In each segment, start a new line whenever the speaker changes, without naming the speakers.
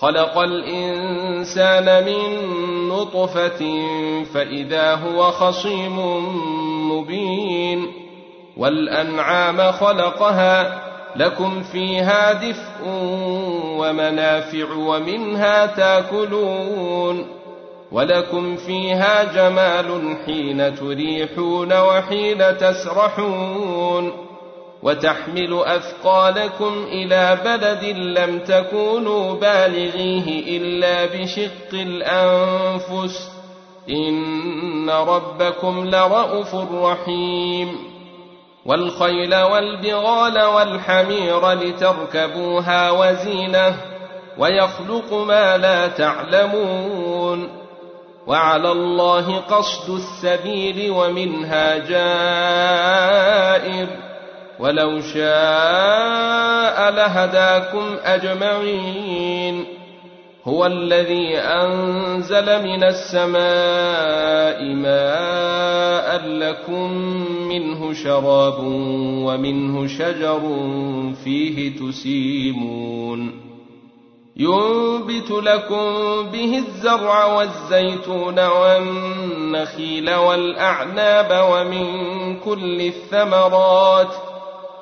خلق الإنسان من نطفة فإذا هو خصيم مبين والأنعام خلقها لكم فيها دفء ومنافع ومنها تاكلون ولكم فيها جمال حين تريحون وحين تسرحون وتحمل أثقالكم إلى بلد لم تكونوا بالغيه إلا بشق الأنفس. إن ربكم لرءوف رحيم. والخيل والبغال والحمير لتركبوها وزينة ويخلق ما لا تعلمون. وعلى الله قصد السبيل ومنها جائر. ولو شاء لهداكم أجمعين. هو الذي أنزل من السماء ماء لكم منه شراب ومنه شجر فيه تسيمون. ينبت لكم به الزرع والزيتون والنخيل والأعناب ومن كل الثمرات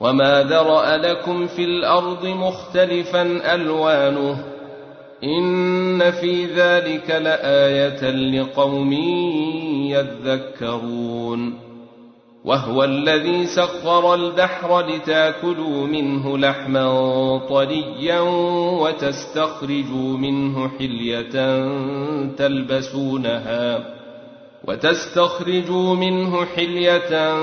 وما ذرأ لكم في الأرض مختلفا ألوانه إن في ذلك لآية لقوم يذكرون وهو الذي سخر البحر لتاكلوا منه لحما طريا وتستخرجوا منه حلية تلبسونها وتستخرجوا منه حلية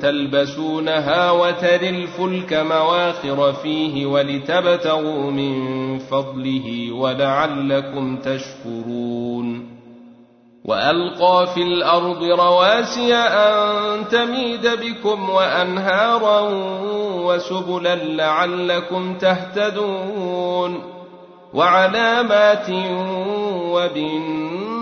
تلبسونها وتري الفلك مواخر فيه ولتبتغوا من فضله ولعلكم تشكرون. وألقى في الأرض رواسي أن تميد بكم وأنهارا وسبلا لعلكم تهتدون. وعلامات وبالنسبه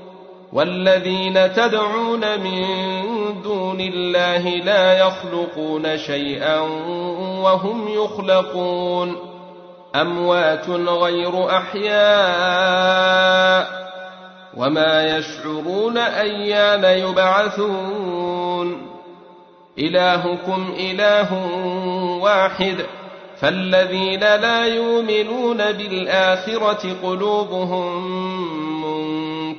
والذين تدعون من دون الله لا يخلقون شيئا وهم يخلقون. أموات غير أحياء وما يشعرون أيان يبعثون. إلهكم إله واحد. فالذين لا يؤمنون بالآخرة قلوبهم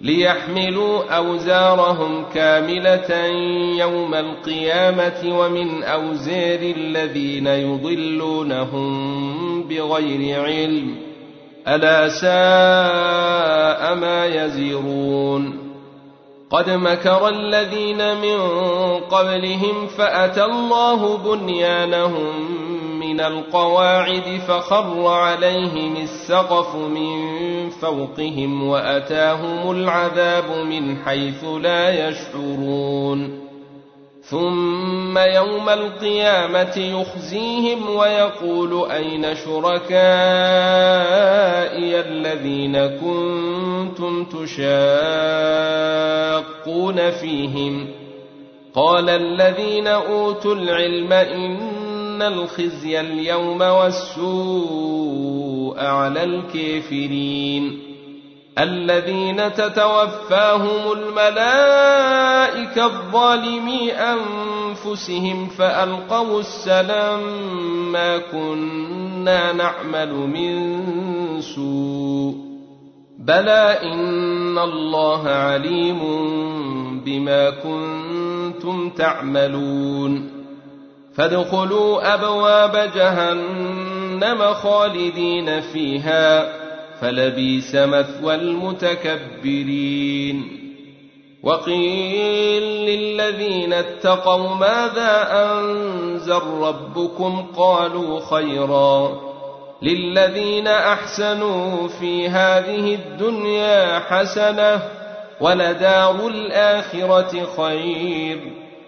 ليحملوا أوزارهم كاملة يوم القيامة ومن أوزار الذين يضلونهم بغير علم. ألا ساء ما يزرون قد مكر الذين من قبلهم فأتى الله بنيانهم من القواعد فخر عليهم السقف من فوقهم وأتاهم العذاب من حيث لا يشعرون. ثم يوم القيامة يخزيهم ويقول أين شركائي الذين كنتم تشاقون فيهم؟ قال الذين أوتوا العلم إن إن الخزي اليوم والسوء على الكافرين. الذين تتوفاهم الملائكة الظالمي أنفسهم فألقوا السلام ما كنا نعمل من سوء. بلى إن الله عليم بما كنتم تعملون. فادخلوا أبواب جهنم خالدين فيها فلبيس مثوى المتكبرين. وقيل للذين اتقوا ماذا أنزل ربكم؟ قالوا خيرا للذين أحسنوا في هذه الدنيا حسنة ولدار الآخرة خير.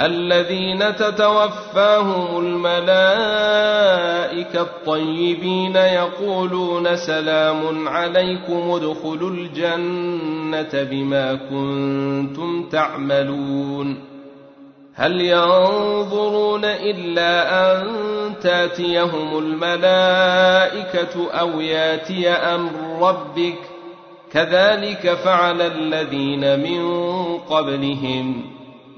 الذين تتوفاهم الملائكة الطيبين يقولون سلام عليكم ادخلوا الجنة بما كنتم تعملون. هل ينظرون إلا أن تأتيهم الملائكة أو يأتي أمر ربك؟ كذلك فعل الذين من قبلهم.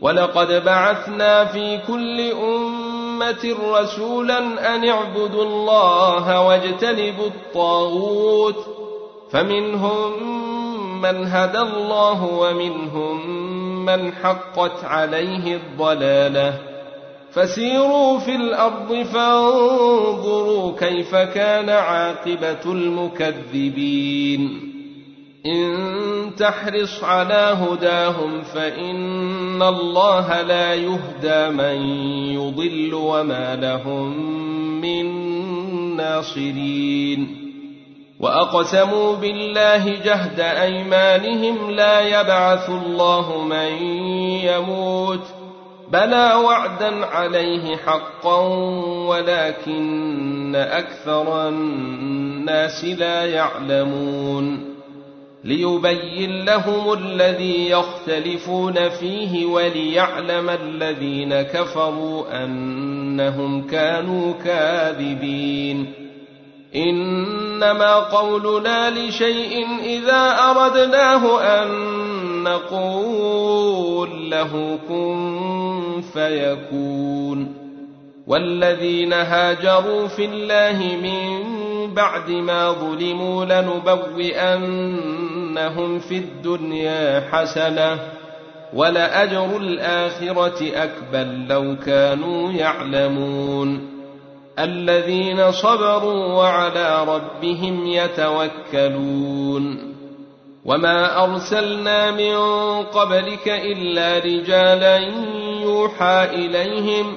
ولقد بعثنا في كل أمة رسولا أن اعبدوا الله واجتنبوا الطاغوت. فمنهم من هدى الله ومنهم من حقت عليه الضلالة. فسيروا في الأرض فانظروا كيف كان عاقبة المكذبين. إن تحرص على هداهم فإن الله لا يهدى من يضل وما لهم من ناصرين. وأقسموا بالله جهد أيمانهم لا يبعث الله من يموت بلى وعدا عليه حقا ولكن أكثر الناس لا يعلمون. ليبين لهم الذي يختلفون فيه وليعلم الذين كفروا أنهم كانوا كاذبين. إنما قولنا لشيء إذا أردناه أن نقول له كن فيكون. والذين هاجروا في الله من بعد ما ظلموا لنبوئنهم في الدنيا حسنة ولأجر الآخرة أكبر لو كانوا يعلمون. الذين صبروا وعلى ربهم يتوكلون. وما أرسلنا من قبلك إلا رجالا يوحى إليهم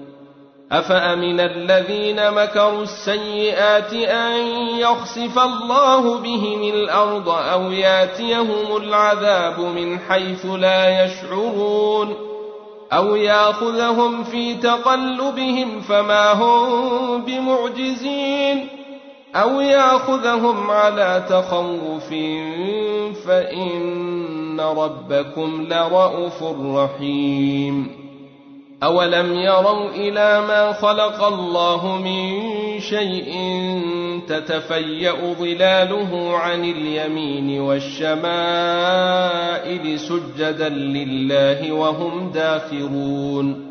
أفأمن الذين مكروا السيئات أن يخسف الله بهم الأرض أو ياتيهم العذاب من حيث لا يشعرون أو يأخذهم في تقلبهم فما هم بمعجزين أو يأخذهم على تخوف فإن ربكم لرءوف رحيم أولم يروا إلى ما خلق الله من شيء تتفيأ ظلاله عن اليمين والشمائل سجدا لله وهم داخرون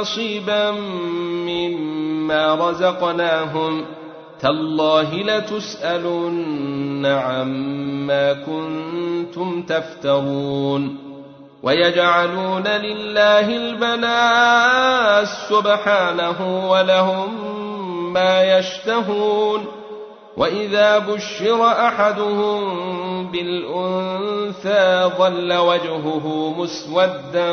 نصيبا مما رزقناهم تالله لتسألن عما كنتم تفترون ويجعلون لله البنات سبحانه ولهم ما يشتهون وإذا بشر أحدهم بالأنثى ظل وجهه مسودا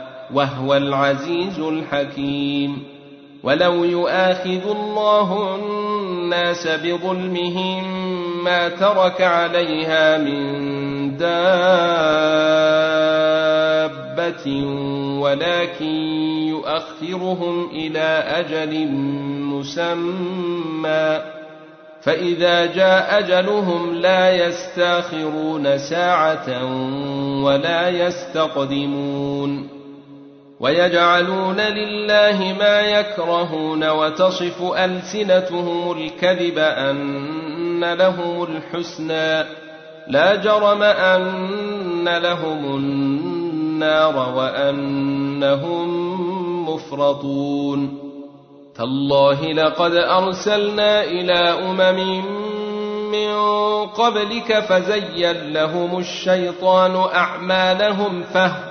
وهو العزيز الحكيم. ولو يؤاخذ الله الناس بظلمهم ما ترك عليها من دابة ولكن يؤخرهم إلى أجل مسمى. فإذا جاء أجلهم لا يستأخرون ساعة ولا يستقدمون. ويجعلون لله ما يكرهون وتصف ألسنتهم الكذب أن لهم الحسنى لا جرم أن لهم النار وأنهم مفرطون تالله لقد أرسلنا إلى أمم من قبلك فزين لهم الشيطان أعمالهم فهو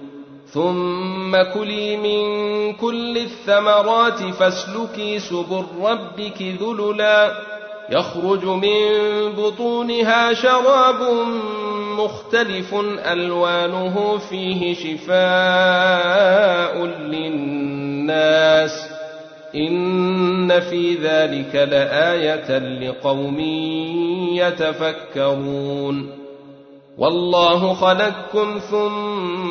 ثم كلي من كل الثمرات فاسلكي سبل ربك ذللا يخرج من بطونها شراب مختلف الوانه فيه شفاء للناس ان في ذلك لايه لقوم يتفكرون والله خلقكم ثم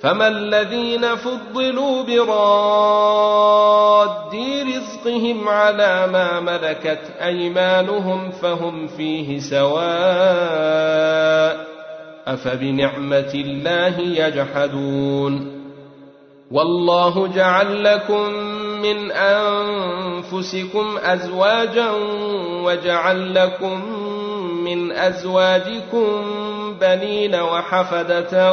فما الذين فضلوا براد رزقهم على ما ملكت أيمانهم فهم فيه سواء أفبنعمة الله يجحدون والله جعل لكم من أنفسكم أزواجا وجعل لكم من أزواجكم بنين وحفدة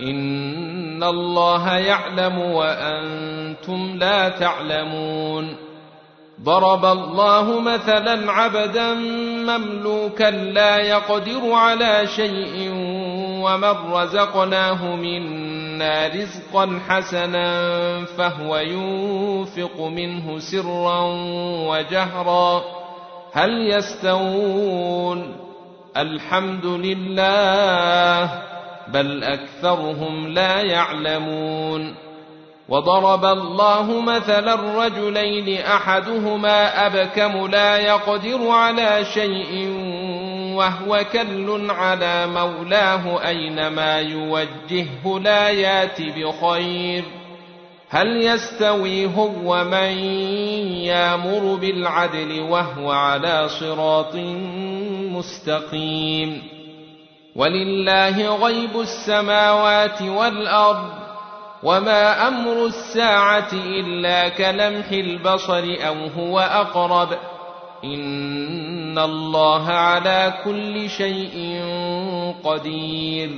إن الله يعلم وأنتم لا تعلمون ضرب الله مثلا عبدا مملوكا لا يقدر على شيء ومن رزقناه منا رزقا حسنا فهو ينفق منه سرا وجهرا هل يستوون الحمد لله بل أكثرهم لا يعلمون وضرب الله مثلا الرجلين أحدهما أبكم لا يقدر على شيء وهو كل على مولاه أينما يوجهه لا يات بخير هل يستوي هو من يامر بالعدل وهو على صراط مستقيم ولله غيب السماوات والأرض وما أمر الساعة إلا كلمح البصر أو هو أقرب إن الله على كل شيء قدير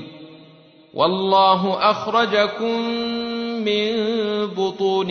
والله أخرجكم من بطون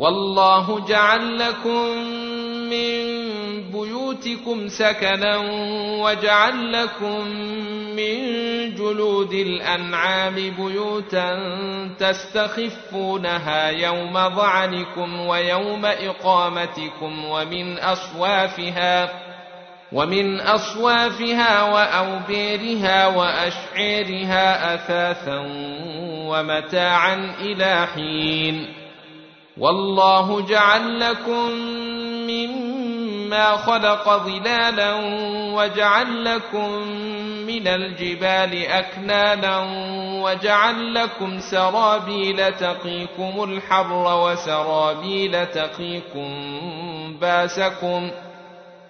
والله جعل لكم من بيوتكم سكنا وجعل لكم من جلود الأنعام بيوتا تستخفونها يوم ظعنكم ويوم إقامتكم ومن أصوافها ۖ ومن أصوافها وأوبيرها وأشعيرها أثاثا ومتاعا إلى حين والله جعل لكم مما خلق ظلالا وجعل لكم من الجبال أكنانا وجعل لكم سرابيل تقيكم الحر وسرابيل تقيكم باسكم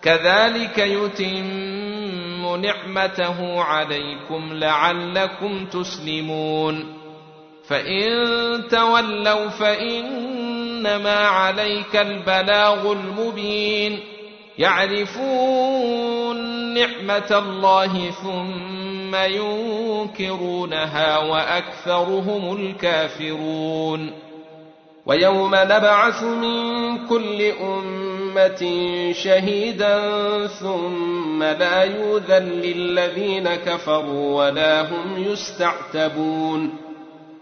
كذلك يتم نعمته عليكم لعلكم تسلمون فإن تولوا فإنما عليك البلاغ المبين. يعرفون نعمة الله ثم ينكرونها وأكثرهم الكافرون. ويوم نبعث من كل أمة شهيدا ثم لا يوذن للذين كفروا ولا هم يستعتبون.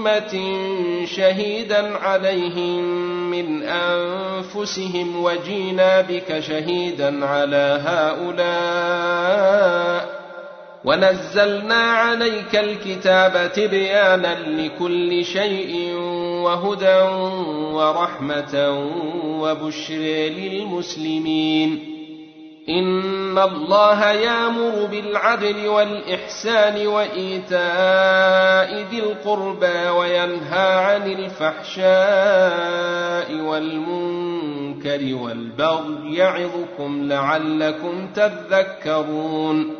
أمة شهيدا عليهم من أنفسهم وجينا بك شهيدا على هؤلاء. ونزلنا عليك الكتاب تبيانا لكل شيء وهدى ورحمة وبشر للمسلمين. إن الله يامر بالعدل والإحسان وإيتاء ذي القربى وينهى عن الفحشاء والمنكر والبغي يعظكم لعلكم تذكرون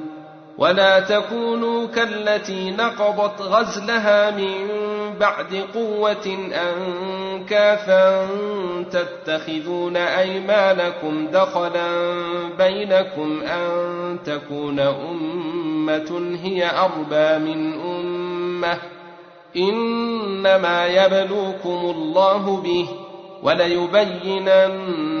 ولا تكونوا كالتي نقضت غزلها من بعد قوة أنكاثا تتخذون أيمانكم دخلا بينكم أن تكون أمة هي أربى من أمة. إنما يبلوكم الله به وليبينن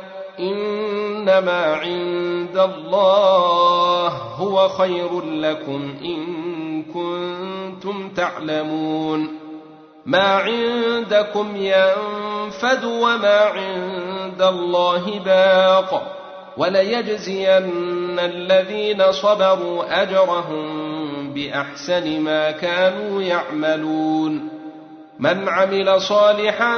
إنما عند الله هو خير لكم إن كنتم تعلمون. ما عندكم ينفد وما عند الله باق. وليجزين الذين صبروا أجرهم بأحسن ما كانوا يعملون. من عمل صالحا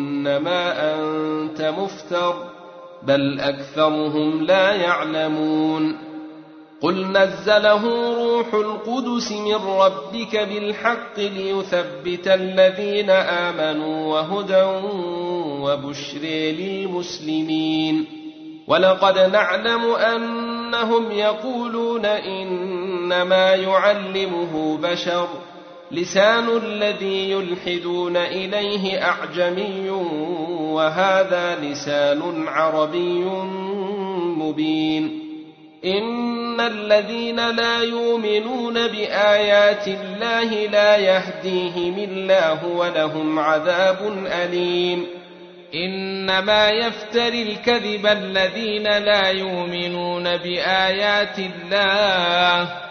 إنما أنت مفتر بل أكثرهم لا يعلمون. قل نزله روح القدس من ربك بالحق ليثبت الذين آمنوا وهدى وبشر للمسلمين. ولقد نعلم أنهم يقولون إنما يعلمه بشر لسان الذي يلحدون إليه أعجمي وهذا لسان عربي مبين. إن الذين لا يؤمنون بآيات الله لا يهديهم الله ولهم عذاب أليم. إنما يفتري الكذب الذين لا يؤمنون بآيات الله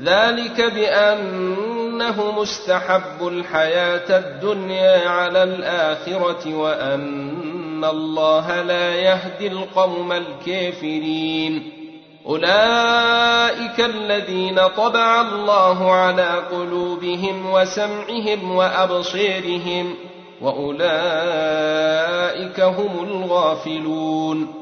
ذلك بأنه مستحب الحياة الدنيا على الآخرة وأن الله لا يهدي القوم الكافرين. أولئك الذين طبع الله على قلوبهم وسمعهم وابصيرهم وأولئك هم الغافلون.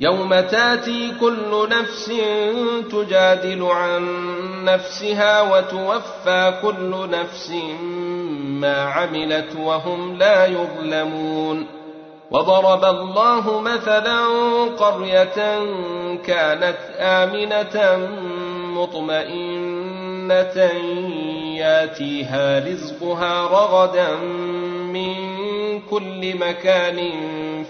يوم تاتي كل نفس تجادل عن نفسها وتوفى كل نفس ما عملت وهم لا يظلمون. وضرب الله مثلا قرية كانت آمنة مطمئنة ياتيها رزقها رغدا من كل مكان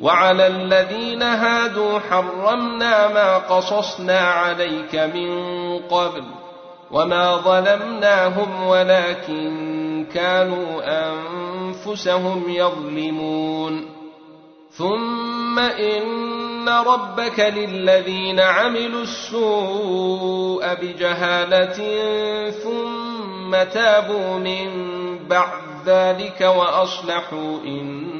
وعلى الذين هادوا حرمنا ما قصصنا عليك من قبل وما ظلمناهم ولكن كانوا أنفسهم يظلمون. ثم إن ربك للذين عملوا السوء بجهالة ثم تابوا من بعد ذلك وأصلحوا إن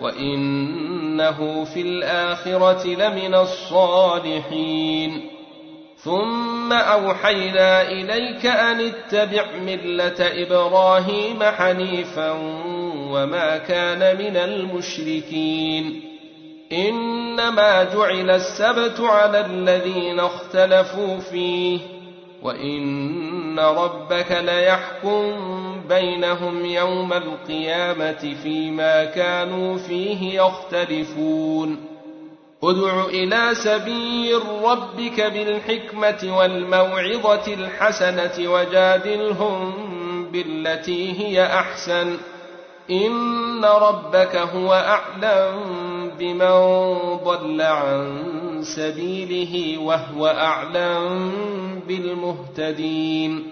وإنه في الآخرة لمن الصالحين ثم أوحينا إليك أن اتبع ملة إبراهيم حنيفا وما كان من المشركين إنما جعل السبت على الذين اختلفوا فيه وإن ربك ليحكم بينهم يوم القيامة فيما كانوا فيه يختلفون ادع إلى سبيل ربك بالحكمة والموعظة الحسنة وجادلهم بالتي هي أحسن إن ربك هو أعلم بمن ضل عن سبيله وهو أعلم بالمهتدين